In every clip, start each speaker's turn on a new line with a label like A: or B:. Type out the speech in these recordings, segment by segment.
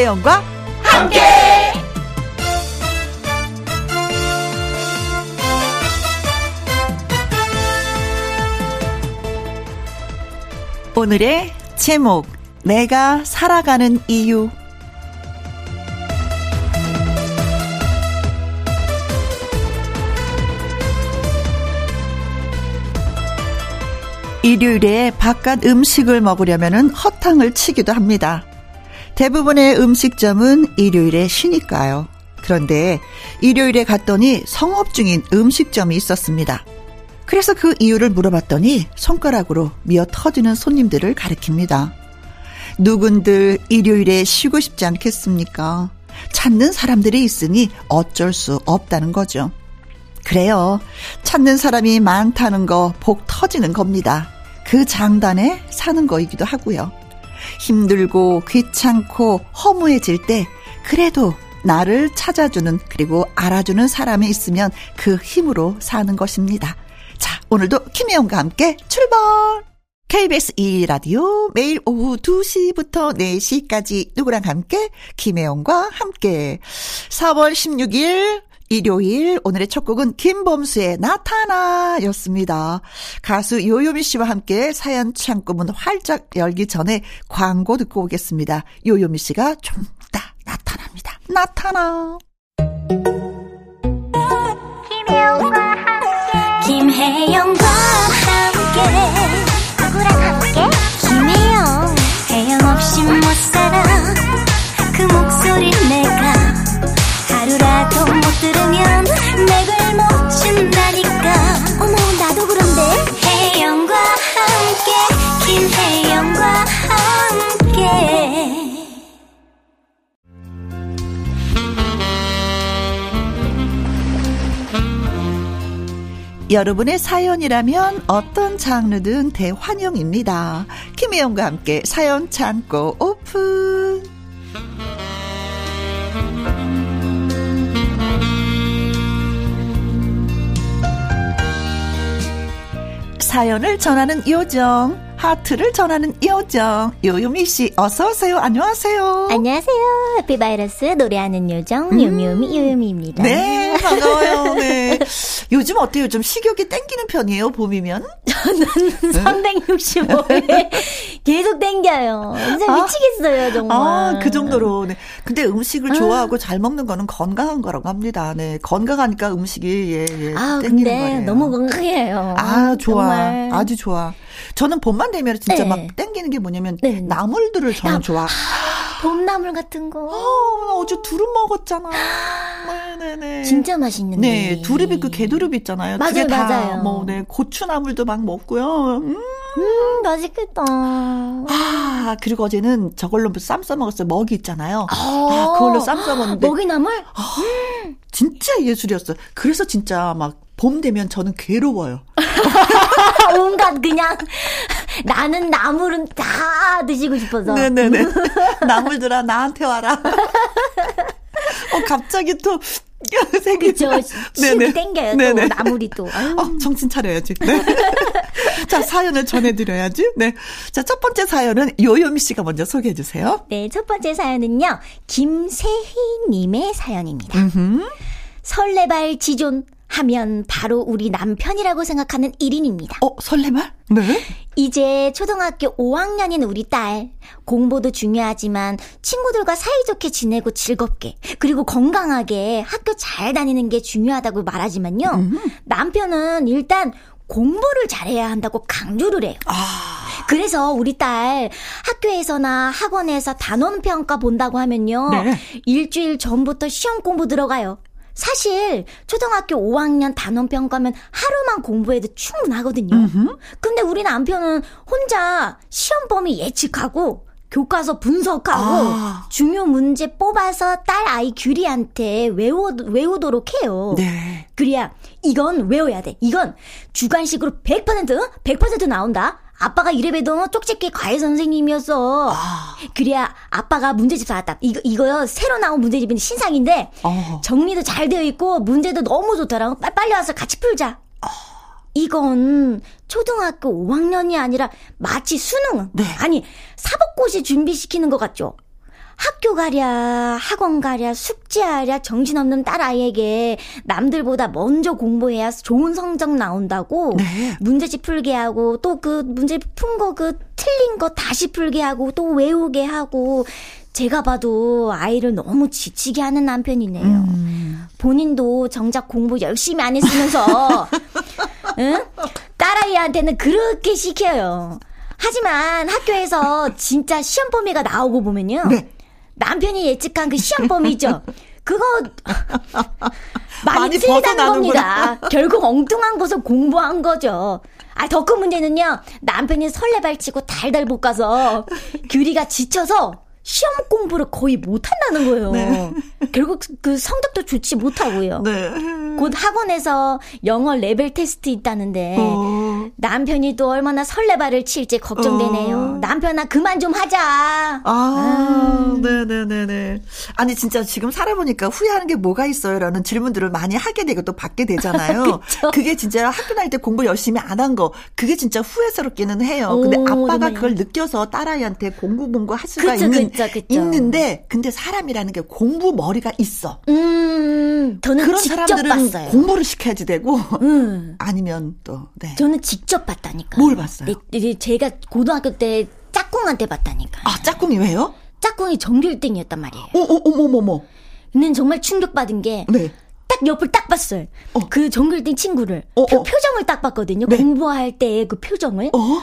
A: 김혜영과 함께. 오늘의 제목 내가 살아가는 이유 일요일에 바깥 음식을 먹으려면 허탕을 치기도 합니다. 대부분의 음식점은 일요일에 쉬니까요. 그런데 일요일에 갔더니 성업 중인 음식점이 있었습니다. 그래서 그 이유를 물어봤더니 손가락으로 미어 터지는 손님들을 가리킵니다. 누군들 일요일에 쉬고 싶지 않겠습니까? 찾는 사람들이 있으니 어쩔 수 없다는 거죠. 그래요. 찾는 사람이 많다는 거 복 터지는 겁니다. 그 장단에 사는 거이기도 하고요. 힘들고 귀찮고 허무해질 때 그래도 나를 찾아주는 그리고 알아주는 사람이 있으면 그 힘으로 사는 것입니다. 자, 오늘도 김혜영과 함께 출발! KBS 2라디오 매일 오후 2시부터 4시까지 누구랑 함께 김혜영과 함께 4월 16일 일요일 오늘의 첫 곡은 김범수의 나타나였습니다. 가수 요요미 씨와 함께 사연 창구문 활짝 열기 전에 광고 듣고 오겠습니다. 요요미 씨가 좀 이따 나타납니다. 나타나.
B: 김혜영과 함께 김혜영과 함께 누구랑 함께 김혜영 혜영 없이 못 살아
A: 여러분의 사연이라면 어떤 장르든 대환영입니다. 김혜영과 함께 사연 창고 오픈. 사연을 전하는 요정, 하트를 전하는 요정, 요요미 씨, 어서 오세요. 안녕하세요.
B: 안녕하세요. 해피바이러스 노래하는 요정 요미요미 요요미입니다.
A: 네, 반가워요. 네. 요즘 어때요? 좀 식욕이 땡기는 편이에요, 봄이면?
B: 저는 365일 계속 땡겨요. 진짜
A: 아.
B: 미치겠어요, 정말.
A: 아, 그 정도로. 네. 근데 음식을 좋아하고 잘 먹는 거는 건강한 거라고 합니다. 네. 건강하니까 음식이, 예, 예.
B: 아,
A: 땡기는
B: 근데
A: 거예요.
B: 너무 건강해요.
A: 아, 좋아.
B: 정말.
A: 아주 좋아. 저는 봄만 되면 진짜
B: 네.
A: 막 땡기는 게 뭐냐면
B: 네.
A: 나물들을 저는
B: 나-
A: 좋아.
B: 봄나물 같은 거.
A: 어, 나 어제 두릅 먹었잖아. 네네네.
B: 진짜 맛있는데.
A: 네, 두릅이 그 개두릅 있잖아요.
B: 맞아요,
A: 그게 다
B: 맞아요.
A: 뭐, 네, 고추나물도 막 먹고요. 음.
B: 음, 맛있겠다.
A: 아, 그리고 어제는 저걸로 쌈 싸먹었어요. 먹이 있잖아요. 아,
B: 아,
A: 그걸로 쌈 싸먹었는데.
B: 먹이나물?
A: 진짜 예술이었어요. 그래서 진짜 막 봄 되면 저는 괴로워요.
B: 아, 온갖 그냥 나는 나물은 다 드시고 싶어서.
A: 네네네. 나물들아, 나한테 와라. 어, 갑자기 또, 생기
B: 그쵸. 시이 땡겨요. 또 나물이 또. 아유.
A: 어, 정신 차려야지. 네. 자, 사연을 전해드려야지. 네. 자, 첫 번째 사연은 요요미 씨가 먼저 소개해 주세요.
B: 네, 첫 번째 사연은요. 김세희님의 사연입니다.
A: 음.
B: 설레발 지존 하면 바로 우리 남편이라고 생각하는 1인입니다.
A: 어, 설레말? 네.
B: 이제 초등학교 5학년인 우리 딸. 공부도 중요하지만 친구들과 사이좋게 지내고 즐겁게 그리고 건강하게 학교 잘 다니는 게 중요하다고 말하지만요. 남편은 일단 공부를 잘해야 한다고 강조를 해요.
A: 아,
B: 그래서 우리 딸 학교에서나 학원에서 단원 평가 본다고 하면요.
A: 네.
B: 일주일 전부터 시험 공부 들어가요. 사실 초등학교 5학년 단원 평가면 하루만 공부해도 충분하거든요. 근데 우리 남편은 혼자 시험 범위 예측하고 교과서 분석하고
A: 아.
B: 중요 문제 뽑아서 딸 아이 규리한테 외워, 외우도록 해요.
A: 네.
B: 그래야 이건 외워야 돼. 이건 주관식으로 100% 100% 나온다. 아빠가 이래봬도 쪽집게 과외 선생님이었어.
A: 아.
B: 그래야 아빠가 문제집 사왔다. 이거 이거요 새로 나온 문제집인데 신상인데
A: 어.
B: 정리도 잘 되어 있고 문제도 너무 좋더라고. 빨리, 와서 같이 풀자. 이건 초등학교 5학년이 아니라 마치 수능
A: 네.
B: 아니 사법고시 준비시키는 것 같죠. 학교 가랴, 학원 가랴, 숙제하랴, 정신없는 딸 아이에게 남들보다 먼저 공부해야 좋은 성적 나온다고 네. 문제집 풀게 하고 또 그 문제 푼 거 그 틀린 거 다시 풀게 하고 또 외우게 하고 제가 봐도 아이를 너무 지치게 하는 남편이네요. 음. 본인도 정작 공부 열심히 안 했으면서 응? 딸아이한테는 그렇게 시켜요. 하지만 학교에서 진짜 시험 범위가 나오고 보면요. 네. 남편이 예측한 그 시험 범위죠. 그거 많이, 많이 틀리다는 겁니다. 결국 엉뚱한 것을 공부한 거죠. 아, 더 큰 문제는요. 남편이 설레발치고 달달 볶아서 규리가 지쳐서 시험 공부를 거의 못 한다는 거예요. 네. 결국 그 성적도 좋지 못하고요. 네. 곧 학원에서 영어 레벨 테스트 있다는데 어. 남편이 또 얼마나 설레발을 칠지 걱정되네요. 어. 남편아 그만 좀 하자. 아,
A: 아. 네네네네. 아니 진짜 지금 살아보니까 후회하는 게 뭐가 있어요라는 질문들을 많이 하게 되고 또 받게 되잖아요. 그게 진짜 학교 다닐 때 공부 열심히 안 한 거, 그게 진짜 후회스럽기는 해요. 근데 오, 아빠가 정말요. 그걸 느껴서 딸아이한테 공부 공부 할 수가 그쵸, 있는 그쵸, 그쵸. 있는데, 근데 사람이라는 게 공부 머리가 있어. 음,
B: 저는 그런 사람들은
A: 봤어요. 공부를 시켜야지 되고, 음. 아니면 또,
B: 네. 저는 직접 봤다니까.
A: 뭘 봤어요?
B: 네, 제가 고등학교 때 짝꿍한테 봤다니까.
A: 아, 짝꿍이 왜요?
B: 짝꿍이 전교 1등이었단 말이에요.
A: 어, 어, 어머머머.
B: 근데 정말 충격받은 게. 네. 딱 옆을 딱 봤어요. 어. 그 전교 1등 친구를. 어, 그 어. 표정을 딱 봤거든요. 네. 공부할 때의 그 표정을. 어?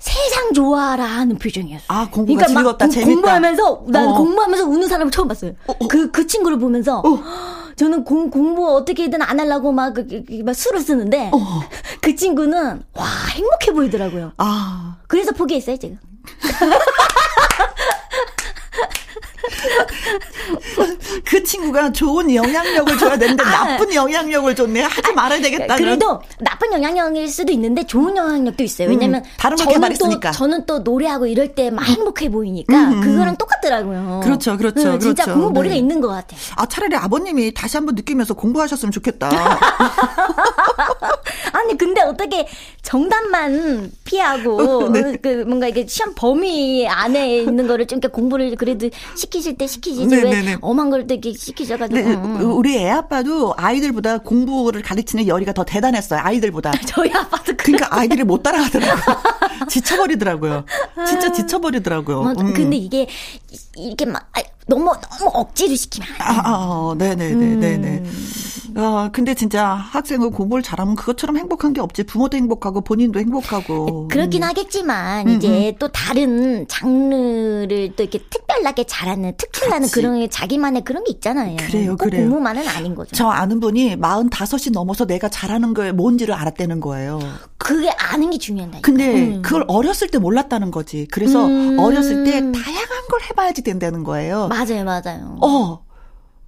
B: 세상 좋아라 하는 표정이었어요.
A: 아, 공부가 그러니까 즐겁다, 재밌다.
B: 공부하면서, 난 어. 공부하면서 우는 사람을 처음 봤어요. 어, 어. 그, 그 친구를 보면서, 어. 저는 공, 공부 어떻게든 안 하려고 막, 그, 그, 막 술을 쓰는데, 어. 그 친구는, 와, 행복해 보이더라고요. 아. 그래서 포기했어요, 제가.
A: 그 친구가 좋은 영향력을 줘야 되는데 아, 나쁜 영향력을 줬네. 하지 말아야 되겠다.
B: 그래도 나쁜 영향력일 수도 있는데 좋은 영향력도 있어요. 왜냐면 음, 다른 걸 개발했으니까. 저는 또 노래하고 이럴 때 막 행복해 보이니까 음, 음. 그거랑 똑같더라고요.
A: 그렇죠, 그렇죠.
B: 응, 진짜
A: 그렇죠.
B: 공부 머리가 네. 있는 것 같아요.
A: 아 차라리 아버님이 다시 한번 느끼면서 공부하셨으면 좋겠다.
B: 아니 근데 어떻게 정답만 피하고 네. 그 뭔가 이게 시험 범위 안에 있는 거를 좀 이렇게 공부를 그래도 시키실 때 시키지. 네, 왜. 엄한 걸 되게 시키셔가지고. 네,
A: 음. 우리 애 아빠도 아이들보다 공부를 가르치는 열의가 더 대단했어요 아이들보다.
B: 저희 아빠도
A: 그러니까 아이들이 못 따라가더라고요. 지쳐버리더라고요. 진짜 지쳐버리더라고요.
B: 뭐, 음. 근데 이게 이렇게 막 너무 너무 억지로 시키면 안 돼. 아, 아,
A: 아 네네네네네. 음. 아 근데 진짜 학생은 공부를 잘하면 그것처럼 행복한 게 없지. 부모도 행복하고 본인도 행복하고.
B: 그렇긴 음. 하겠지만 음, 이제 음. 또 다른 장르를 또 이렇게 특별하게 잘하는 특출나는 그런 자기만의 그런 게 있잖아요.
A: 그래요, 그래요.
B: 공부만은 아닌 거죠.
A: 저 아는 분이 45이 넘어서 내가 잘하는 게 뭔지를 알았다는 거예요.
B: 그게 아는 게 중요하다.
A: 근데 음. 그걸 어렸을 때 몰랐다는 거지. 그래서 어렸을 때 다양한 걸 해봐야지 된다는 거예요.
B: 맞 아요, 맞아요.
A: 어.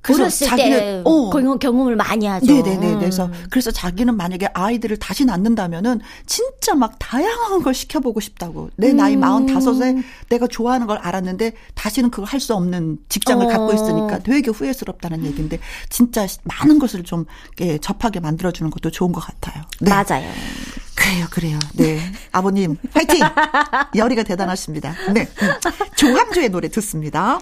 B: 그래서 자기는 어. 경험을 많이 하죠.
A: 네네네. 그래서 음. 그래서 자기는 만약에 아이들을 다시 낳는다면은 진짜 막 다양한 걸 시켜보고 싶다고. 내 음. 나이 마흔 다섯에 내가 좋아하는 걸 알았는데 다시는 그걸 할 수 없는 직장을 어. 갖고 있으니까 되게 후회스럽다는 얘기인데 진짜 많은 것을 좀 예, 접하게 만들어주는 것도 좋은 것 같아요.
B: 네. 맞아요.
A: 그래요, 그래요. 네. 아버님, 화이팅! 열이가 대단하십니다. 네. 음. 조항조의 노래 듣습니다.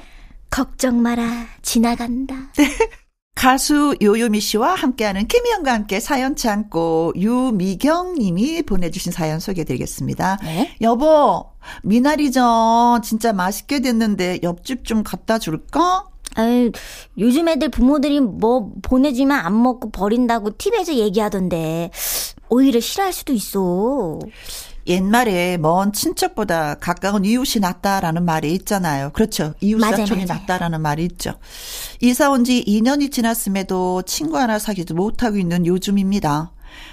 B: 걱정 마라, 지나간다.
A: 네. 가수 요요미 씨와 함께하는 김희영과 함께 사연 창고 유미경 님이 보내주신 사연 소개해드리겠습니다. 네? 여보, 미나리전 진짜 맛있게 됐는데 옆집 좀 갖다 줄까?
B: 아유, 요즘 애들 부모들이 뭐 보내주면 안 먹고 버린다고 TV에서 얘기하던데 오히려 싫어할 수도 있어.
A: 옛말에 먼 친척보다 가까운 이웃이 낫다라는 말이 있잖아요. 그렇죠. 이웃 사촌이 낫다라는 말이 있죠. 이사 온 지 2년이 지났음에도 친구 하나 사귀지 못하고 있는 요즘입니다.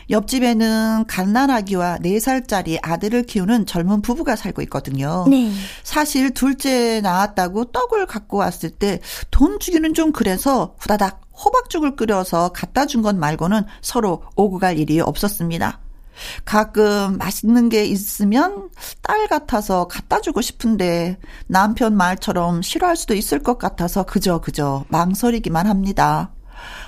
A: 옆집에는 갓난아기와 4살짜리 아들을 키우는 젊은 부부가 살고 있거든요. 네. 사실 둘째 낳았다고 떡을 갖고 왔을 때 돈 주기는 좀 그래서 후다닥 호박죽을 끓여서 갖다 준 것 말고는 서로 오고 갈 일이 없었습니다. 가끔 맛있는 게 있으면 딸 같아서 갖다 주고 싶은데 남편 말처럼 싫어할 수도 있을 것 같아서 그저 그저 망설이기만 합니다.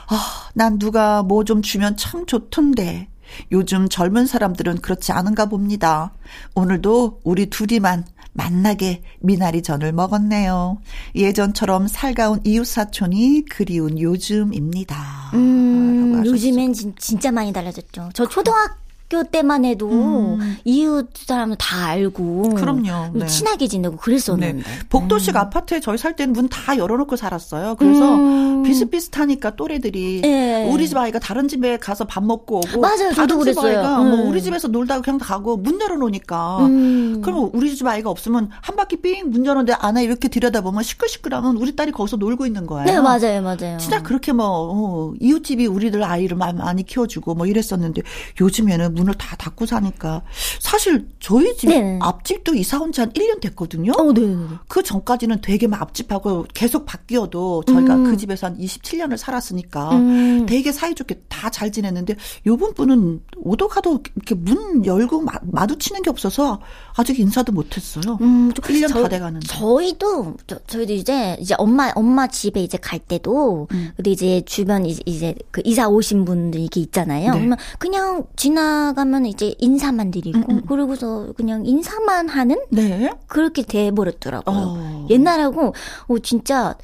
A: 아, 난 누가 뭐 좀 주면 참 좋던데. 요즘 젊은 사람들은 그렇지 않은가 봅니다. 오늘도 우리 둘이만 만나게 미나리 전을 먹었네요. 예전처럼 살가운 이웃 사촌이 그리운 요즘입니다.
B: 음, 요즘엔 진, 진짜 많이 달라졌죠. 저 초등학교 학교 때만 해도 음. 이웃 사람을 다 알고
A: 그럼요.
B: 네. 친하게 지내고 그랬었는데 네.
A: 복도식 음. 아파트에 저희 살 때는 문 다 열어놓고 살았어요. 그래서 음. 비슷비슷하니까 또래들이 네. 우리 집 아이가 다른 집에 가서 밥 먹고 오고
B: 맞아요. 저도 그랬어요.
A: 아이가 뭐 음. 우리 집에서 놀다가 그냥 가고 문 열어놓으니까 음. 그럼 우리 집 아이가 없으면 한 바퀴 삥 문 열었는데 안에 이렇게 들여다보면 시끌시끌하면 우리 딸이 거기서 놀고 있는 거예요.
B: 네 맞아요 맞아요.
A: 진짜 그렇게 뭐 어, 이웃집이 우리들 아이를 많이 키워주고 뭐 이랬었는데 요즘에는 문을 다 닫고 사니까 사실 저희 집 네. 앞집도 이사 온 지 한 1년 됐거든요.
B: 어, 네.
A: 그 전까지는 되게 막 앞집하고 계속 바뀌어도 저희가 음. 그 집에서 한 27년을 살았으니까 음. 되게 사이좋게 다 잘 지냈는데 요번 분은 오도 가도 이렇게 문 열고 마, 마주치는 게 없어서 아직 인사도 못 했어요. 음, 1년 저, 다 돼 가는데.
B: 저희도 저, 저희도 이제 이제 엄마 엄마 집에 이제 갈 때도 음. 근데 이제 주변 이제, 이제 그 이사 오신 분들 이렇게 있잖아요. 네. 그러면 그냥 지나 가면 이제 인사만 드리고 음, 음. 그러고서 그냥 인사만 하는 네. 그렇게 돼 버렸더라고요. 어. 옛날하고 어 진짜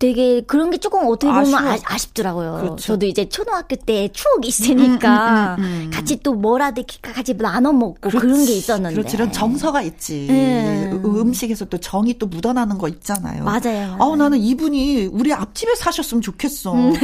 B: 되게 그런 게 조금 어떻게 보면 아쉬워. 아, 쉽더라고요 그렇죠. 저도 이제 초등학교 때 추억이 있으니까 음, 음, 음, 음. 같이 또 뭐라도 같이 나눠 먹고 그렇지, 그런 게 있었는데.
A: 그렇지. 이런 정서가 있지. 네. 음식에서 또 정이 또 묻어나는 거 있잖아요.
B: 맞아요.
A: 아우 나는 이분이 우리 앞집에 사셨으면 좋겠어. 음.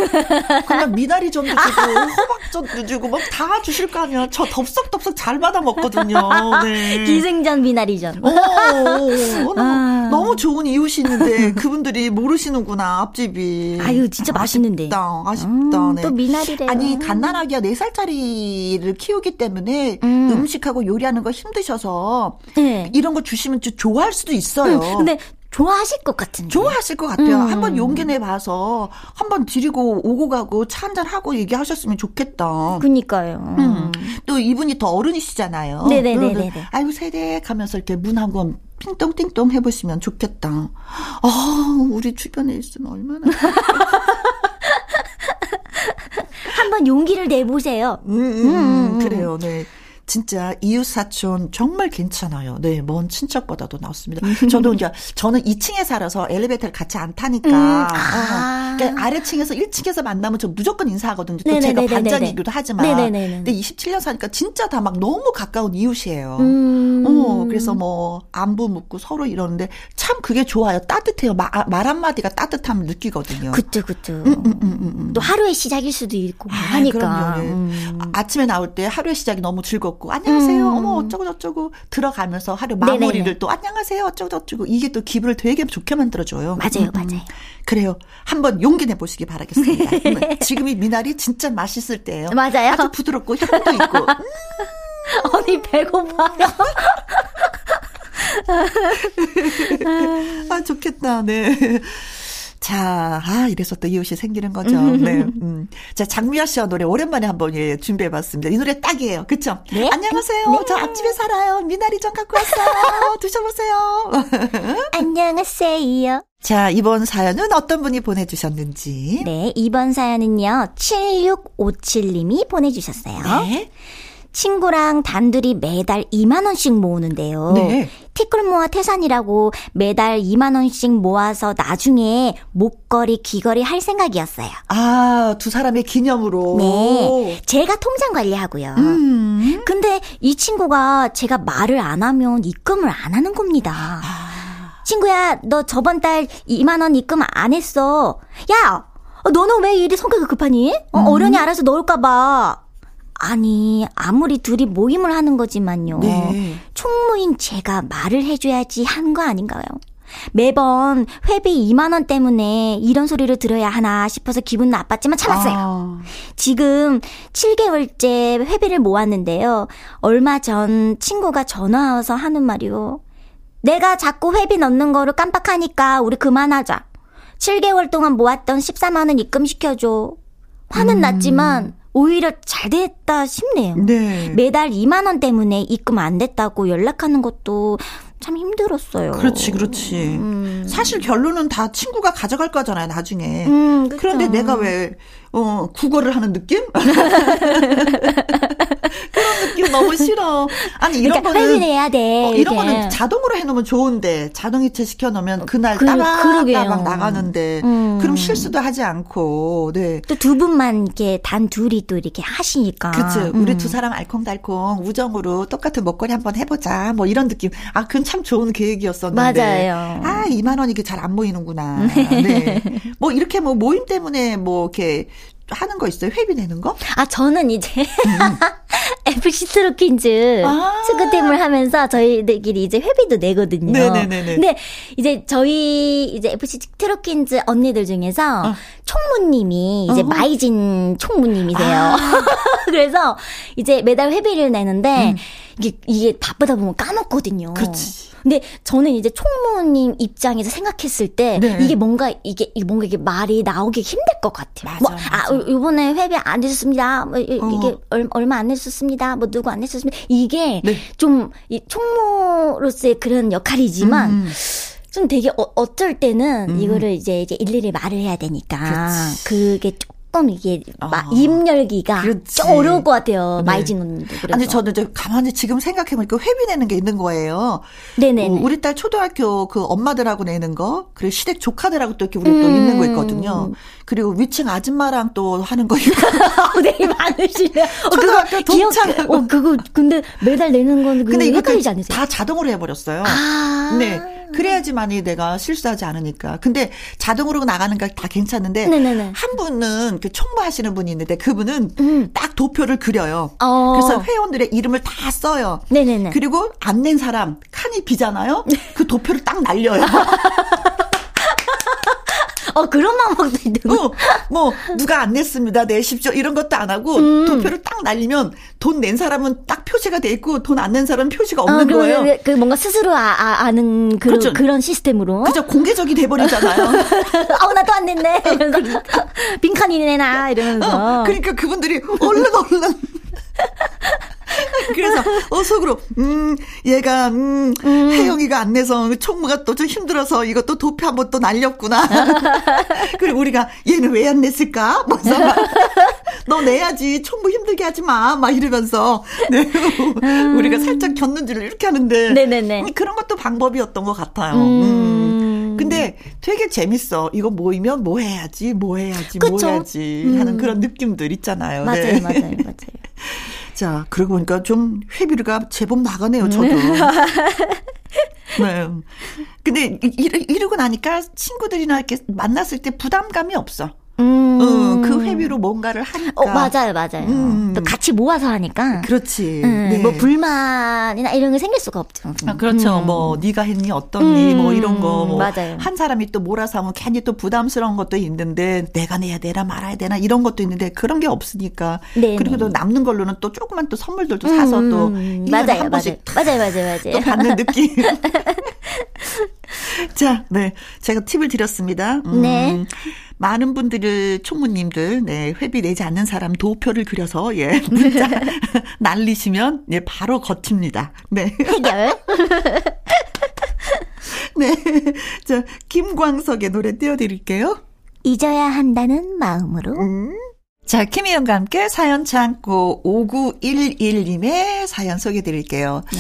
A: 그냥 미나리 전도 주고 호박전도 주고 막 다 주실 거 아니야. 저 덥석덥석 잘 받아 먹거든요. 네.
B: 기생전 미나리전.
A: 어, 어, 어, 너무, 아. 너무 좋은 이웃이 있는데 그분들이 모르시는구나. 앞집이.
B: 아유, 진짜 맛있는데.
A: 아쉽다.
B: 음, 네. 또 미나리래요.
A: 아니, 갓난아기가 4살짜리를 키우기 때문에 음. 식하고 요리하는 거 힘드셔서 네. 이런 거 주시면 좀 좋아할 수도 있어요.
B: 음, 근데 좋아하실 것 같은데.
A: 좋아하실 것 같아요. 음. 한번 용기 내봐서 한번 드리고 오고 가고 차 한잔 하고 얘기하셨으면 좋겠다.
B: 그니까요.
A: 음. 또 이분이 더 어른이시잖아요.
B: 네네네네.
A: 아이고 세대 가면서 이렇게 문 한번 띵똥띵똥 해보시면 좋겠다. 아, 우리 주변에 있으면 얼마나.
B: 한번 용기를 내보세요.
A: 음, 음, 음, 음. 그래요, 네. 진짜 이웃 사촌 정말 괜찮아요. 네, 먼 친척보다도 낫습니다. 저도 이제 저는 2층에 살아서 엘리베이터를 같이 안 타니까 음, 아. 어, 그러니까 아래층에서 1층에서 만나면 저 무조건 인사하거든요. 또 제가 반장이기도 하지만. 네네네네. 근데 27년 사니까 진짜 다 막 너무 가까운 이웃이에요. 음. 어, 그래서 뭐 안부 묻고 서로 이러는데 참 그게 좋아요. 따뜻해요. 마, 아, 말 한마디가 따뜻함을 느끼거든요.
B: 그쵸, 그쵸. 음, 음, 음, 음, 음. 또 하루의 시작일 수도 있고 아, 하니까.
A: 그럼요. 네. 음. 아침에 나올 때 하루의 시작이 너무 즐겁고 먹고 안녕하세요. 음. 어머 어쩌고 저쩌고 들어가면서 하루 마무리를 네네네. 또 안녕하세요. 어쩌고 저쩌고 이게 또 기분을 되게 좋게 만들어줘요.
B: 맞아요, 음, 음. 맞아요.
A: 그래요. 한번 용기 내 보시기 바라겠습니다. 지금이 미나리 진짜 맛있을 때예요.
B: 맞아요.
A: 아주 부드럽고 향도 있고. 음.
B: 언니 배고파요.
A: 아 좋겠다. 네. 자, 아, 이래서 또 이웃이 생기는 거죠. 네. 음. 자, 장미아 씨와 노래 오랜만에 한번 예, 준비해 봤습니다. 이 노래 딱이에요. 그쵸? 네? 안녕하세요. 네. 저 앞집에 살아요. 미나리 좀 갖고 왔어요. 드셔보세요.
B: 안녕하세요.
A: 자, 이번 사연은 어떤 분이 보내주셨는지.
B: 네, 이번 사연은요, 7657님이 보내주셨어요. 네. 친구랑 단둘이 매달 2만원씩 모으는데요. 네. 티끌모아 태산이라고 매달 2만원씩 모아서 나중에 목걸이, 귀걸이 할 생각이었어요.
A: 아, 두 사람의 기념으로?
B: 네. 제가 통장 관리하고요. 음. 근데 이 친구가 제가 말을 안 하면 입금을 안 하는 겁니다. 아. 친구야, 너 저번 달 2만원 입금 안 했어. 야! 너는 왜 이리 성격이 급하니? 어, 음. 어련히 알아서 넣을까봐. 아니, 아무리 둘이 모임을 하는 거지만요. 네. 총무인 제가 말을 해줘야지 한 거 아닌가요? 매번 회비 2만원 때문에 이런 소리를 들어야 하나 싶어서 기분 나빴지만 참았어요. 아. 지금 7개월째 회비를 모았는데요. 얼마 전 친구가 전화 와서 하는 말이요. 내가 자꾸 회비 넣는 거를 깜빡하니까 우리 그만하자. 7개월 동안 모았던 14만원 입금시켜줘. 화는 음. 났지만 오히려 잘 됐다 싶네요. 네. 매달 2만 원 때문에 입금 안 됐다고 연락하는 것도 참 힘들었어요.
A: 그렇지, 그렇지. 음. 사실 결론은 다 친구가 가져갈 거잖아요, 나중에. 음, 그런데 내가 왜, 어, 국어를 하는 느낌? 그런 느낌 너무 싫어. 아니 이런
B: 그러니까
A: 거는
B: 회비내야 돼.
A: 어, 이런
B: 이렇게.
A: 거는 자동으로 해놓으면 좋은데 자동이체 시켜놓으면 그날
B: 그-
A: 따박따박. 나가는데
B: 음.
A: 그럼 실수도 하지 않고 네.
B: 또 두 분만 이렇게 단 둘이 또 이렇게 하시니까.
A: 그치. 우리
B: 음.
A: 두 사람 알콩달콩 우정으로 똑같은 먹거리 한번 해보자. 뭐 이런 느낌. 아, 그건 참 좋은 계획이었었는데.
B: 맞아요.
A: 아, 2만 원이 잘안 모이는구나. 네. 뭐 이렇게 뭐 모임 때문에 뭐 이렇게 하는 거 있어요? 회비 내는 거?
B: 아, 저는 이제 FC 트로킨즈
A: 음. 아.
B: 축구팀을 하면서 저희들끼리 이제 회비도 내거든요.
A: 네네네네.
B: 근데 이제 저희 이제 FC 트로킨즈 언니들 중에서 총무님이 이제
A: 어.
B: 마이진 총무님이세요.
A: 아.
B: 그래서 이제 매달 회비를 내는데 이게 이게 바쁘다 보면 까먹거든요.
A: 음. 그렇지.
B: 근데 저는 이제 총무님 입장에서 생각했을 때
A: 네.
B: 이게 뭔가 이게 이게 뭔가 이게 말이 나오기 힘들 것 같아요.
A: 맞아,
B: 뭐,
A: 맞아.
B: 아, 이번에 회비 안 내셨습니다. 뭐, 이-
A: 어.
B: 이게 얼- 얼마 안 내셨습니다. 뭐 누구 안 내셨습니다. 이게
A: 네.
B: 좀이 총무로서의 그런 역할이지만
A: 음.
B: 좀 되게 어, 어쩔 때는
A: 음.
B: 이거를 이제 이제 일일이 말을 해야 되니까
A: 그렇지.
B: 그게 조금 이게 마-
A: 어.
B: 입 열기가
A: 그렇지.
B: 좀 어려울 것 같아요.
A: 네.
B: 마이진 언니도 그래서.
A: 아니, 저는 이제 가만히 지금 생각해보니까 회비 내는 게 있는 거예요.
B: 네네.
A: 어, 우리 딸 초등학교 그 엄마들하고 내는 거, 그리고 시댁 조카들하고 또 이렇게 우리 또
B: 음.
A: 있는 거 있거든요. 그리고 위층 아줌마랑 또 하는 거 있고.
B: 되게 많으시네. 어,
A: 초등학교 동창하고.
B: 어, 그거, 근데 매달 내는 건
A: 근데
B: 헷갈리지 않으세요?
A: 다 자동으로 해버렸어요.
B: 아.
A: 네. 그래야지만이 내가 실수하지 않으니까. 근데 자동으로 나가는 거 다 괜찮은데.
B: 네네네.
A: 한 분은 그 총무하시는 분이 있는데 그분은
B: 음.
A: 딱 도표를 그려요.
B: 어.
A: 그래서 회원들의 이름을 다 써요.
B: 네네네.
A: 그리고 안 낸 사람 칸이 비잖아요. 그 도표를 딱 날려요.
B: 어, 그런 방법도 있는
A: 어, 뭐 누가 안 냈습니다. 내십시오. 이런 것도 안 하고
B: 음.
A: 도표를 딱 날리면 돈 낸 사람은 딱 표시가 돼 있고 돈 안 낸 사람은 표시가 없는
B: 어,
A: 거예요.
B: 그, 그 뭔가 스스로 아, 는 그,
A: 그렇죠.
B: 그런 시스템으로.
A: 그저 공개적이 돼버리잖아요.
B: 어, 나도 안 냈네. 이러면서. 빈칸이네, 나. 이러면서.
A: 어, 그러니까 그분들이 얼른 얼른. 그래서 어 속으로 음 얘가 음, 혜영이가 안 내서 총무가 또 좀 힘들어서 이것도 도표 한번 또 날렸구나. 그리고 우리가 얘는 왜 안 냈을까? 뭐서 너 내야지 총무 힘들게 하지 마. 막 이러면서 네. 우리가 살짝 겼는지를 이렇게 하는데
B: 네네네.
A: 음, 그런 것도 방법이었던 것 같아요.
B: 음.
A: 음. 근데 되게 재밌어. 이거 모이면 뭐 해야지, 뭐 해야지, 뭐
B: 그쵸?
A: 해야지 하는
B: 음.
A: 그런 느낌들 있잖아요.
B: 맞아요,
A: 네.
B: 맞아요, 맞아요.
A: 자, 그러고 보니까 좀 회비가 제법 나가네요, 저도. 네. 근데 이러, 이러고 나니까 친구들이나 이렇게 만났을 때 부담감이 없어.
B: 음.
A: 어, 그 회비로 뭔가를 하니까.
B: 어, 맞아요, 맞아요.
A: 음.
B: 또 같이 모아서 하니까.
A: 그렇지.
B: 음,
A: 네.
B: 뭐 불만이나 이런 게 생길 수가 없죠.
A: 아, 그렇죠.
B: 음.
A: 뭐 네가 했니 어떻니
B: 음,
A: 뭐 이런 거 뭐
B: 맞아요.
A: 한 사람이 또 몰아서 하면 괜히 또 부담스러운 것도 있는데 내가 내야 되나 말아야 되나 이런 것도 있는데 그런 게 없으니까
B: 네,
A: 그리고
B: 네.
A: 또 남는 걸로는 또 조그만 또 선물들도 사서 또
B: 음,
A: 1년에
B: 맞아요,
A: 한 번씩
B: 맞아요, 맞아요, 맞아요,
A: 또
B: 맞아요.
A: 받는 느낌. 자, 네. 제가 팁을 드렸습니다. 음,
B: 네.
A: 많은 분들을, 총무님들, 네, 회비 내지 않는 사람 도표를 그려서, 예, 문자 날리시면, 예, 바로 거칩니다. 네.
B: 해결.
A: 네. 자, 김광석의 노래 띄워드릴게요.
B: 잊어야 한다는 마음으로.
A: 자, 김희영과 함께 사연 창고 5911님의 사연 소개드릴게요.
B: 네.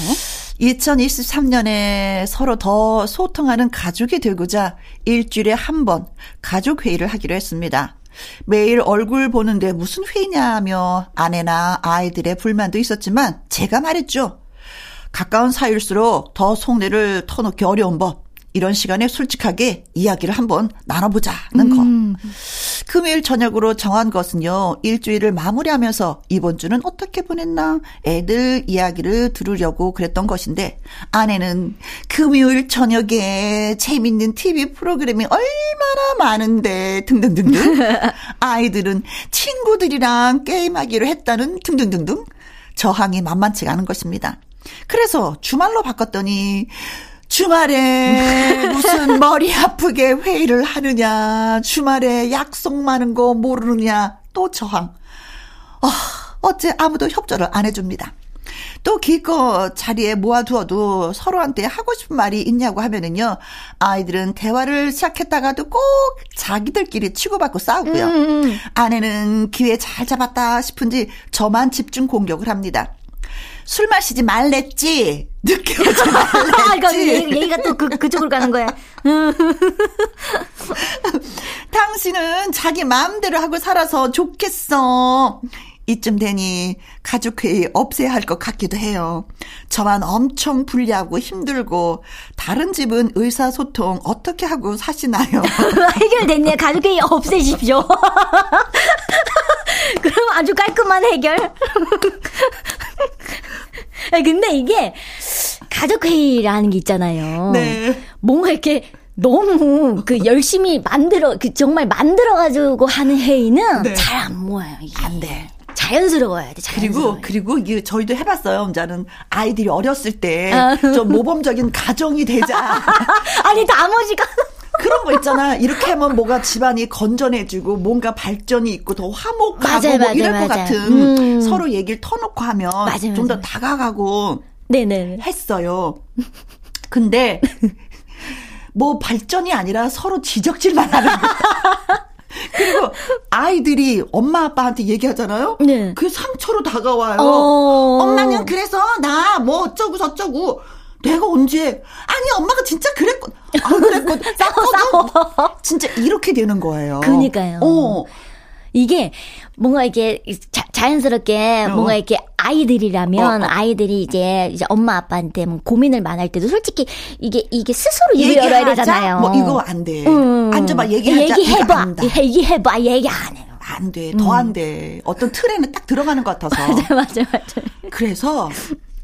A: 2023년에 서로 더 소통하는 가족이 되고자 일주일에 한 번 가족 회의를 하기로 했습니다. 매일 얼굴 보는데 무슨 회의냐며 아내나 아이들의 불만도 있었지만 제가 말했죠. 가까운 사이일수록 더 속내를 터놓기 어려운 법. 이런 시간에 솔직하게 이야기를 한번 나눠보자는 거. 금요일 저녁으로 정한 것은요, 일주일을 마무리하면서 이번 주는 어떻게 보냈나, 애들 이야기를 들으려고 그랬던 것인데, 아내는 금요일 저녁에 재밌는 TV 프로그램이 얼마나 많은데, 등등등등. 아이들은 친구들이랑 게임하기로 했다는 등등등등. 저항이 만만치가 않은 것입니다. 그래서 주말로 바꿨더니, 주말에 무슨 머리 아프게 회의를 하느냐, 주말에 약속 많은 거 모르느냐, 또 저항. 어, 어째 아무도 협조를 안 해줍니다. 또 기껏 자리에 모아두어도 서로한테 하고 싶은 말이 있냐고 하면은요, 아이들은 대화를 시작했다가도 꼭 자기들끼리 치고받고 싸우고요. 음. 음, 음. 아내는 기회 잘 잡았다 싶은지 저만 집중 공격을 합니다. 술 마시지 말랬지. 늦게 오지 말랬지.
B: 얘기가 또 그, 그쪽으로 가는 거야.
A: 당신은 자기 마음대로 하고 살아서 좋겠어. 이쯤 되니 가족회의 없애야 할 것 같기도 해요. 저만 엄청 불리하고 힘들고 다른 집은 의사소통 어떻게 하고 사시나요?
B: 해결됐네요. 가족회의 없애십시오. 그럼 아주 깔끔한 해결. 근데 이게 가족회의라는 게 있잖아요. 네. 뭔가 이렇게 너무 그 열심히 만들어 그 정말 만들어 가지고 하는 회의는 네. 잘안 모여요. 이게. 안 돼. 자연스러워야 돼.
A: 자연스러워야 그리고 그리고 이게 저희도 해봤어요. 이제는 아이들이 어렸을 때좀 아. 모범적인 가정이 되자.
B: 아니 나머지가
A: 그런 거 있잖아. 이렇게 하면 뭐가 집안이 건전해지고 뭔가 발전이 있고 더 화목하고 맞아요, 뭐 맞아요, 이럴 맞아요. 것 같은 음. 서로 얘기를 터놓고 하면 좀 더 다가가고 네네 했어요. 근데 뭐 발전이 아니라 서로 지적질만 하는 거. 그리고 아이들이 엄마 아빠한테 얘기하잖아요. 네. 그 상처로 다가와요. 어... 엄마는 그래서 나 뭐 어쩌고 저쩌고 내가 언제 아니 엄마가 진짜 그랬고 아 그랬고 싸워 싸워 진짜 이렇게 되는 거예요.
B: 그니까요. 어. 이게 뭔가 이게 자, 연스럽게 어. 뭔가 이렇게 아이들이라면 어, 어. 아이들이 이제 이제 엄마 아빠한테 뭐 고민을 말할 때도 솔직히 이게 이게 스스로 입을 열어야 되잖아요.
A: 뭐 이거 안 돼. 음. 앉아봐 얘기하자.
B: 얘기해봐. 얘기해봐. 얘기 안 해요.
A: 안 돼. 더안 음. 돼. 어떤 틀에는 딱 들어가는 것 같아서.
B: 맞아, 맞아, 맞아.
A: 그래서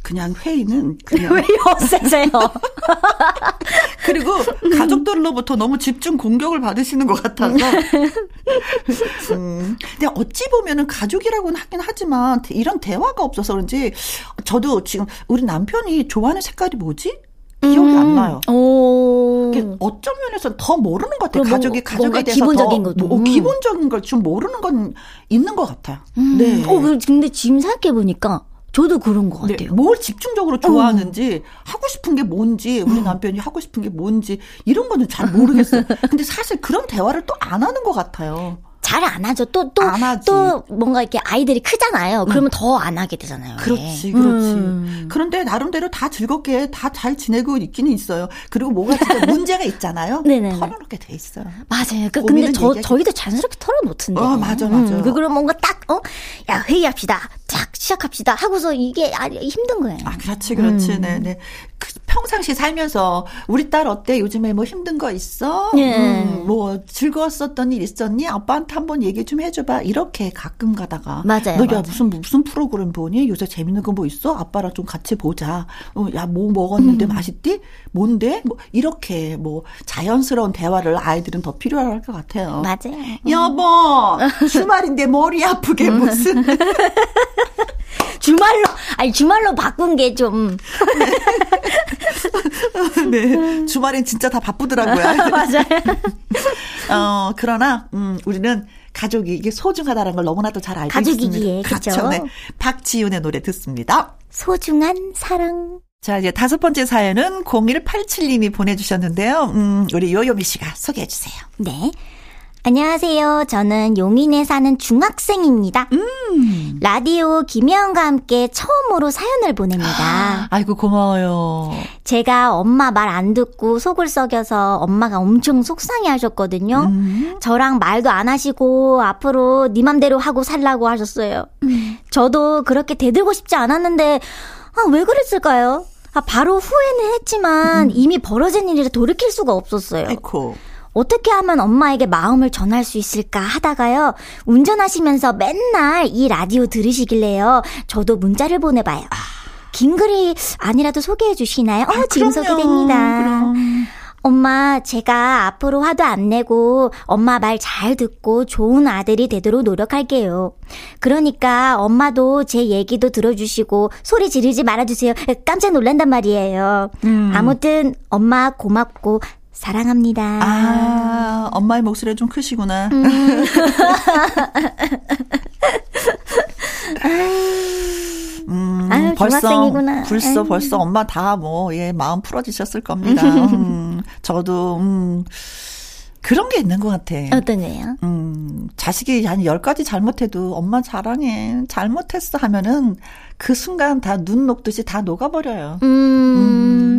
A: 그냥 회의는 그냥
B: 회의 없애세요.
A: 그리고 가족들로부터 너무 집중 공격을 받으시는 것 같아서. 음, 근데 어찌 보면은 가족이라고는 하긴 하지만 이런 대화가 없어서 그런지 저도 지금 우리 남편이 좋아하는 색깔이 뭐지? 기억이 음. 안 나요. 오. 어쩐 면에서 더 모르는 것 같아요. 가족이 가족에 대해서 기본적인 더, 뭐, 음. 기본적인 걸 좀 모르는 건 있는 것 같아요.
B: 음. 네. 어, 근데 지금 생각해 보니까 저도 그런 것 네, 같아요.
A: 네, 뭘 집중적으로 좋아하는지, 어. 하고 싶은 게 뭔지, 우리 어. 남편이 하고 싶은 게 뭔지, 이런 거는 잘 모르겠어요. 근데 사실 그런 대화를 또 안 하는 것 같아요.
B: 잘 안 하죠. 또, 또, 또 뭔가 이렇게 아이들이 크잖아요. 그러면 음. 더안 하게 되잖아요.
A: 그렇지, 그렇지. 음. 그런데 나름대로 다 즐겁게 다 잘 지내고 있기는 있어요. 그리고 뭐가 진짜 문제가 있잖아요. 네네. 털어놓게 돼 있어요.
B: 맞아요. 그, 근데 저, 저희도 자연스럽게 털어놓던데.
A: 어, 맞아, 맞아. 음,
B: 그, 그럼 뭔가 딱, 어? 야, 회의합시다. 딱 시작합시다 하고서 이게 아, 힘든 거예요.
A: 아, 그렇지, 그렇지. 음. 네, 네. 그 평상시 살면서 우리 딸 어때? 요즘에 뭐 힘든 거 있어? 네. 음, 뭐 즐거웠었던 일 있었니? 아빠한테 한번 얘기 좀 해줘봐. 이렇게 가끔 가다가
B: 맞아요.
A: 너
B: 야,
A: 무슨 무슨 프로그램 보니? 요새 재밌는 거 뭐 있어? 아빠랑 좀 같이 보자. 어, 야, 뭐 먹었는데 음. 맛있디? 뭔데? 뭐 이렇게 뭐 자연스러운 대화를 아이들은 더 필요할 것 같아요.
B: 맞아요.
A: 여보, 주말인데 머리 아프게 무슨
B: 주말로 아니 주말로 바꾼 게 좀.
A: 네. 주말엔 진짜 다 바쁘더라고요.
B: 맞아요.
A: 어, 그러나 음, 우리는 가족이 이게 소중하다는 걸 너무나도 잘 알고 가족이기에, 있습니다. 그렇죠. 네. 박지윤의 노래 듣습니다.
B: 소중한 사랑.
A: 자, 이제 다섯 번째 사연은 0187님이 보내주셨는데요. 음, 우리 요요미 씨가 소개해 주세요.
B: 네. 안녕하세요. 저는 용인에 사는 중학생입니다. 음. 라디오 김혜영과 함께 처음으로 사연을 보냅니다.
A: 아이고 고마워요.
B: 제가 엄마 말 안 듣고 속을 썩여서 엄마가 엄청 속상해 하셨거든요. 음. 저랑 말도 안 하시고 앞으로 네 맘대로 하고 살라고 하셨어요. 음. 저도 그렇게 대들고 싶지 않았는데 아, 왜 그랬을까요? 아, 바로 후회는 했지만 음. 이미 벌어진 일이라 돌이킬 수가 없었어요.
A: 아이고.
B: 어떻게 하면 엄마에게 마음을 전할 수 있을까 하다가요. 운전하시면서 맨날 이 라디오 들으시길래요. 저도 문자를 보내봐요. 긴 글이 아니라도 소개해 주시나요? 어, 아, 지금 소개됩니다. 그럼. 엄마, 제가 앞으로 화도 안 내고 엄마 말 잘 듣고 좋은 아들이 되도록 노력할게요. 그러니까 엄마도 제 얘기도 들어주시고 소리 지르지 말아주세요. 깜짝 놀란단 말이에요. 음. 아무튼 엄마 고맙고 사랑합니다.
A: 아, 엄마의 목소리가 좀 크시구나. 음. 음, 아유,
B: 벌써, 중학생이구나.
A: 벌써, 벌써 엄마 다 뭐, 예, 마음 풀어지셨을 겁니다. 음, 저도, 음, 그런 게 있는 것 같아.
B: 어떤 거예요?
A: 음, 자식이 한 10가지 잘못해도 엄마 자랑해. 잘못했어 하면은 그 순간 다 눈 녹듯이 다 녹아버려요. 음. 음.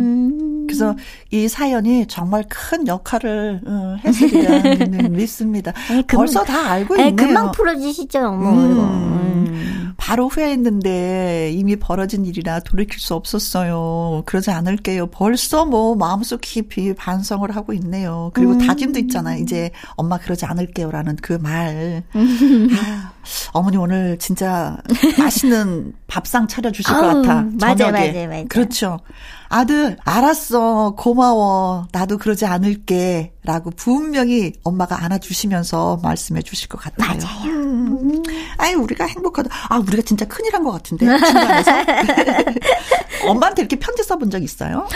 A: 그래서 이 사연이 정말 큰 역할을 어, 했으리라 믿습니다. 에이, 금, 벌써 다 알고 있네요.
B: 금방 풀어지시죠, 뭐. 음. 음.
A: 바로 후회했는데 이미 벌어진 일이라 돌이킬 수 없었어요. 그러지 않을게요. 벌써 뭐 마음속 깊이 반성을 하고 있네요. 그리고 음. 다짐도 있잖아요. 이제 엄마 그러지 않을게요라는 그 말. 아, 어머니 오늘 진짜 맛있는 밥상 차려주실 것 같아.
B: 맞아, 맞아, 맞아.
A: 그렇죠. 아들, 알았어. 고마워. 나도 그러지 않을게. 라고 분명히 엄마가 안아주시면서 말씀해 주실 것 같아요.
B: 맞아요. 음.
A: 아유, 우리가 행복하다. 아, 우리가 진짜 큰일 한 것 같은데. 중간에서. 엄마한테 이렇게 편지 써본 적 있어요?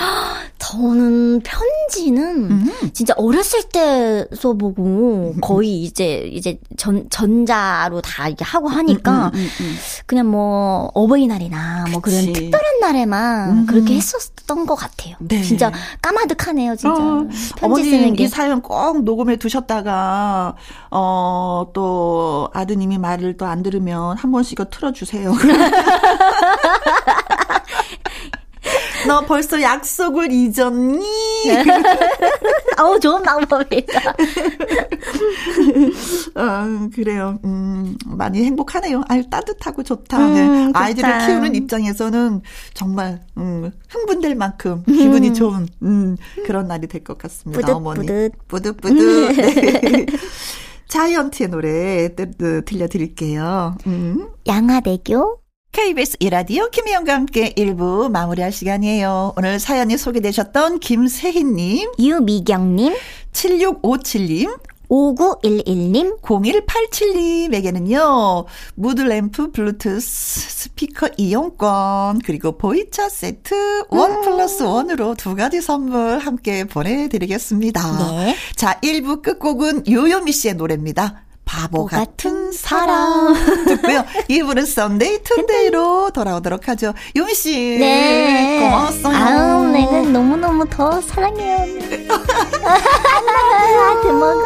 B: 저는 편지는 음. 진짜 어렸을 때 써보고 거의 이제, 이제 전, 전자로 다 이렇게 하고 하니까 음, 음, 음, 음. 그냥 뭐 어버이날이나 뭐 그런 특별한 날에만 그렇게 했었 던 것 같아요. 네. 진짜 까마득하네요, 진짜. 어, 편지 쓰는 게.
A: 사연 꼭 녹음해 두셨다가 어 또 아드님이 말을 또 안 들으면 한 번씩 틀어주세요. 너 벌써 약속을 잊었니?
B: 아우 좋은 방법이다.
A: 어, 그래요. 음, 많이 행복하네요. 아유 따뜻하고 좋다. 음, 네. 아이들을 키우는 입장에서는 정말 음, 흥분될 만큼 기분이 음. 좋은 음, 그런 날이 될 것 같습니다.
B: 뿌듯, 어머니. 뿌듯.
A: 뿌듯 뿌듯. 네. 자이언티의 노래 들려드릴게요. 음.
B: 양화대교
A: KBS 2라디오 김혜영과 함께 1부 마무리할 시간이에요. 오늘 사연이 소개되셨던 김세희님,
B: 유미경님,
A: 7657님,
B: 5911님,
A: 0187님에게는요, 무드램프 블루투스 스피커 이용권, 그리고 보이차 세트 원 음. 플러스 원으로 두 가지 선물 함께 보내드리겠습니다. 네. 자, 1부 끝곡은 요요미 씨의 노래입니다. 바보 같은 사람 듣고요. 2부는 썬데이 튼데이로 돌아오도록 하죠. 요미 씨, 네, 고마웠어요.
B: 아우, 내가 너무 너무 더 사랑해요. 아, 대먹어.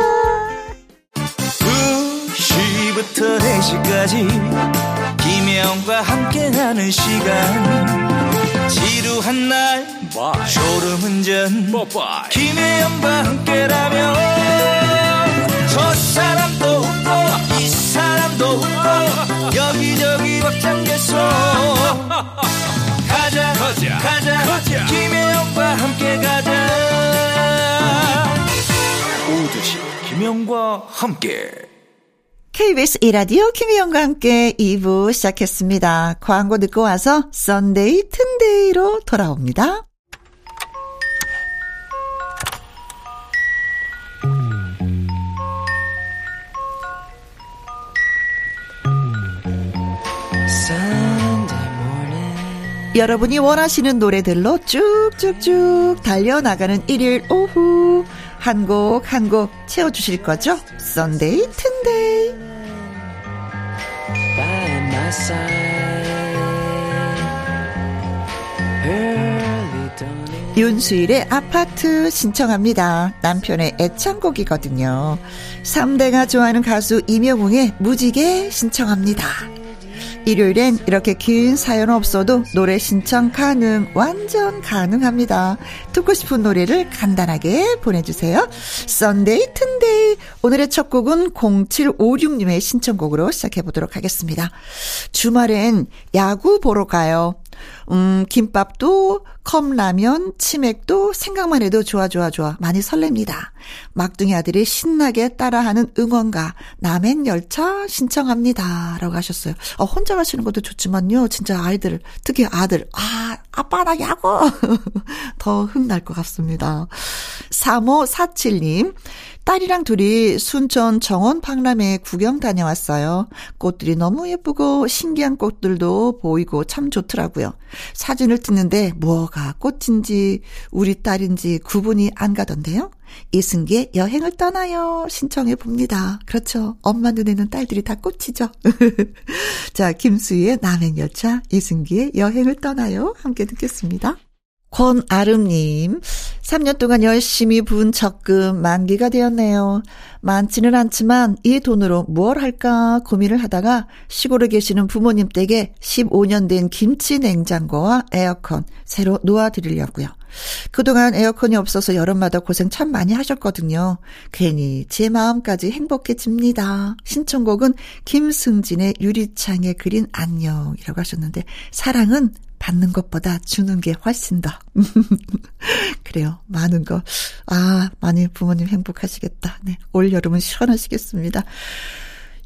B: 2시부터 4시까지 김혜영과 함께하는 시간 지루한 날 Bye. 졸음운전 Bye. 김혜영과 함께라면 여기저기 벅장개소 가자 가자 가자, 가자. 김혜영과 함께 가자 오후 두시 김혜영과 함께
A: KBS 2라디오 김혜영과 함께 2부 시작했습니다. 광고 듣고 와서 썬데이 튼데이로 돌아옵니다. 여러분이 원하시는 노래들로 쭉쭉쭉 달려나가는 일요일 오후 한 곡 한 곡 채워주실 거죠? 썬데이 튼데이 윤수일의 아파트 신청합니다. 남편의 애창곡이거든요. 3대가 좋아하는 가수 임영웅의 무지개 신청합니다. 일요일엔 이렇게 긴 사연 없어도 노래 신청 가능, 완전 가능합니다. 듣고 싶은 노래를 간단하게 보내주세요. 썬데이 튼데이. 오늘의 첫 곡은 0756님의 신청곡으로 시작해보도록 하겠습니다. 주말엔 야구 보러 가요. 음, 김밥도, 컵라면, 치맥도 생각만 해도 좋아, 좋아, 좋아. 많이 설렙니다. 막둥이 아들이 신나게 따라하는 응원가, 남행 열차 신청합니다. 라고 하셨어요. 어, 혼자 가시는 것도 좋지만요. 진짜 아이들, 특히 아들, 아, 아빠 나 야구! 더 흥날 것 같습니다. 3547님, 딸이랑 둘이 순천 정원 박람회 구경 다녀왔어요. 꽃들이 너무 예쁘고 신기한 꽃들도 보이고 참 좋더라고요. 사진을 찍는데 뭐가 꽃인지 우리 딸인지 구분이 안 가던데요. 이승기의 여행을 떠나요. 신청해 봅니다. 그렇죠. 엄마 눈에는 딸들이 다 꽃이죠. 자, 김수희의 남행열차, 이승기의 여행을 떠나요. 함께 듣겠습니다. 권아름님, 3년 동안 열심히 분 적금 만기가 되었네요. 많지는 않지만 이 돈으로 뭘 할까 고민을 하다가 시골에 계시는 부모님 댁에 15년 된 김치 냉장고와 에어컨 새로 놓아드리려고요. 그동안 에어컨이 없어서 여름마다 고생 참 많이 하셨거든요. 괜히 제 마음까지 행복해집니다. 신청곡은 김승진의 유리창에 그린 안녕이라고 하셨는데 사랑은 받는 것보다 주는 게 훨씬 더. 그래요. 많은 거. 아, 많이 부모님 행복하시겠다. 네. 올 여름은 시원하시겠습니다.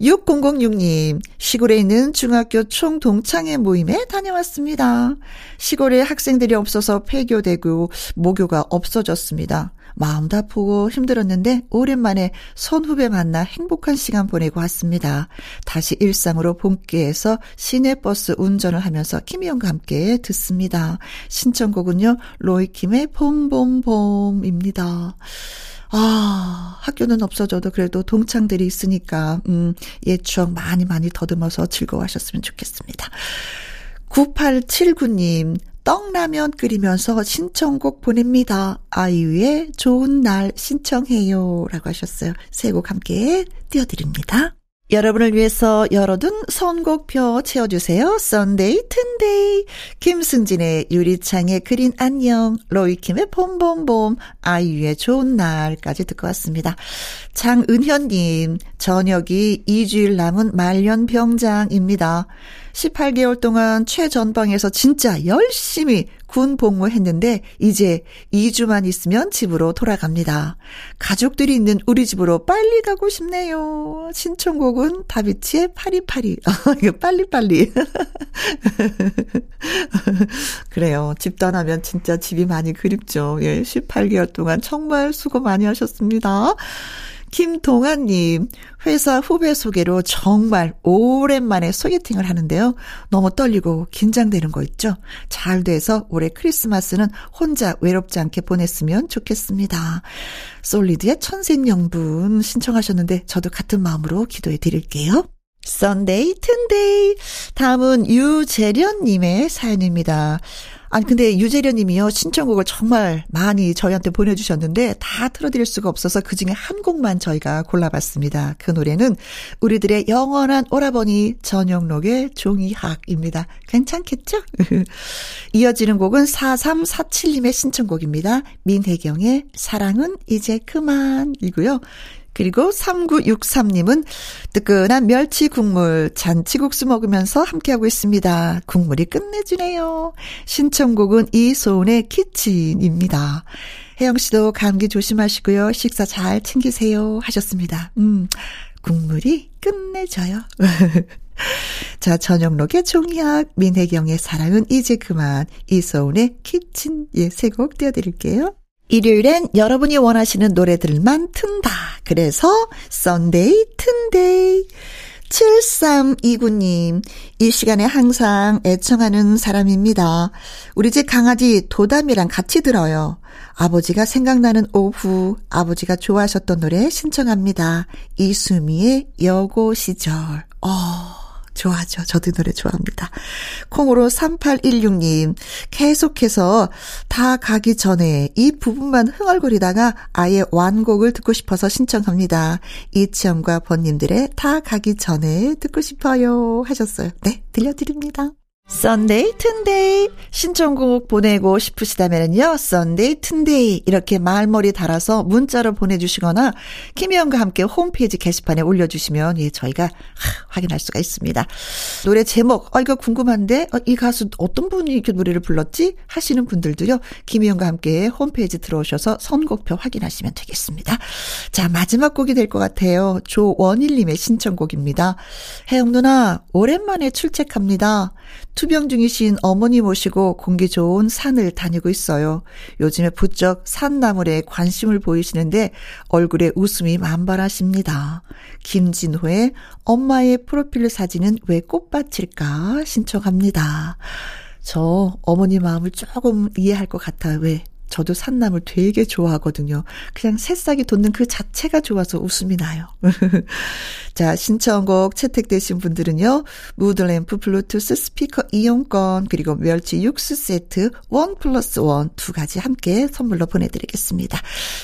A: 6006님, 시골에 있는 중학교 총동창회 모임에 다녀왔습니다. 시골에 학생들이 없어서 폐교되고 모교가 없어졌습니다. 마음도 아프고 힘들었는데 오랜만에 선후배 만나 행복한 시간 보내고 왔습니다. 다시 일상으로 본께해서 시내버스 운전을 하면서 김희영과 함께 듣습니다. 신청곡은요, 로이킴의 봄봄봄입니다. 아, 학교는 없어져도 그래도 동창들이 있으니까, 음, 옛 추억 많이 많이 더듬어서 즐거워하셨으면 좋겠습니다. 9879님, 떡라면 끓이면서 신청곡 보냅니다. 아이유의 좋은 날 신청해요. 라고 하셨어요. 새곡 함께 띄워드립니다. 여러분을 위해서 열어둔 선곡표 채워주세요. 썬데이 튼데이 김승진의 유리창에 그린 안녕 로이킴의 봄봄봄 아이유의 좋은 날까지 듣고 왔습니다. 장은현님 전역이 2주일 남은 말년병장입니다. 18개월 동안 최전방에서 진짜 열심히 군 복무했는데 이제 2주만 있으면 집으로 돌아갑니다. 가족들이 있는 우리 집으로 빨리 가고 싶네요. 신청곡은 다비치의 파리파리. 아, 이거 빨리빨리. 그래요. 집 떠나면 진짜 집이 많이 그립죠. 예, 18개월 동안 정말 수고 많이 하셨습니다. 김동아님, 회사 후배 소개로 정말 오랜만에 소개팅을 하는데요. 너무 떨리고 긴장되는 거 있죠? 잘 돼서 올해 크리스마스는 혼자 외롭지 않게 보냈으면 좋겠습니다. 솔리드의 천생연분 신청하셨는데 저도 같은 마음으로 기도해 드릴게요. 썬데이 튼데이 다음은 유재련님의 사연입니다. 아니 근데 유재련 님이요 신청곡을 정말 많이 저희한테 보내주셨는데 다 틀어드릴 수가 없어서 그 중에 한 곡만 저희가 골라봤습니다. 그 노래는 우리들의 영원한 오라버니 전영록의 종이학입니다. 괜찮겠죠? 이어지는 곡은 4347님의 신청곡입니다. 민혜경의 사랑은 이제 그만이고요. 그리고 3963님은 뜨끈한 멸치 국물 잔치국수 먹으면서 함께하고 있습니다. 국물이 끝내주네요. 신청곡은 이소은의 키친입니다. 혜영 씨도 감기 조심하시고요. 식사 잘 챙기세요. 하셨습니다. 음, 국물이 끝내줘요. 자, 전영록의 종이학, 민혜경의 사랑은 이제 그만, 이소은의 키친, 예, 세 곡 띄워드릴게요. 일요일엔 여러분이 원하시는 노래들만 튼다. 그래서 썬데이 튼데이 7329님, 이 시간에 항상 애청하는 사람입니다. 우리 집 강아지 도담이랑 같이 들어요. 아버지가 생각나는 오후, 아버지가 좋아하셨던 노래 신청합니다. 이수미의 여고 시절. 어. 좋아하죠. 저도 노래 좋아합니다. 콩으로 3816님, 계속해서 다 가기 전에 이 부분만 흥얼거리다가 아예 완곡을 듣고 싶어서 신청합니다. 이치현과 벗님들의 다 가기 전에 듣고 싶어요. 하셨어요. 네, 들려드립니다. 썬데이 튼데이 신청곡 보내고 싶으시다면요. 썬데이 튼데이 이렇게 말머리 달아서 문자로 보내주시거나 김혜영과 함께 홈페이지 게시판에 올려주시면 예 저희가 하, 확인할 수가 있습니다. 노래 제목 어 이거 궁금한데 어, 이 가수 어떤 분이 이렇게 노래를 불렀지 하시는 분들도요. 김혜영과 함께 홈페이지 들어오셔서 선곡표 확인하시면 되겠습니다. 자 마지막 곡이 될 것 같아요. 조원일님의 신청곡입니다. 혜영 누나 오랜만에 출첵합니다. 투병 중이신 어머니 모시고 공기 좋은 산을 다니고 있어요. 요즘에 부쩍 산나물에 관심을 보이시는데 얼굴에 웃음이 만발하십니다. 김진호의 엄마의 프로필 사진은 왜 꽃밭일까 신청합니다. 저 어머니 마음을 조금 이해할 것 같아요. 왜? 저도 산나물 되게 좋아하거든요. 그냥 새싹이 돋는 그 자체가 좋아서 웃음이 나요. 자, 신청곡 채택되신 분들은요. 무드램프 블루투스 스피커 이용권 그리고 멸치 육수 세트 원 플러스 원 두 가지 함께 선물로 보내드리겠습니다.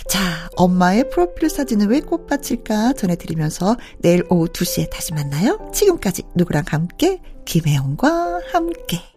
A: 자, 엄마의 프로필 사진은 왜 꽃밭일까 전해드리면서 내일 오후 2시에 다시 만나요. 지금까지 누구랑 함께 김혜영과 함께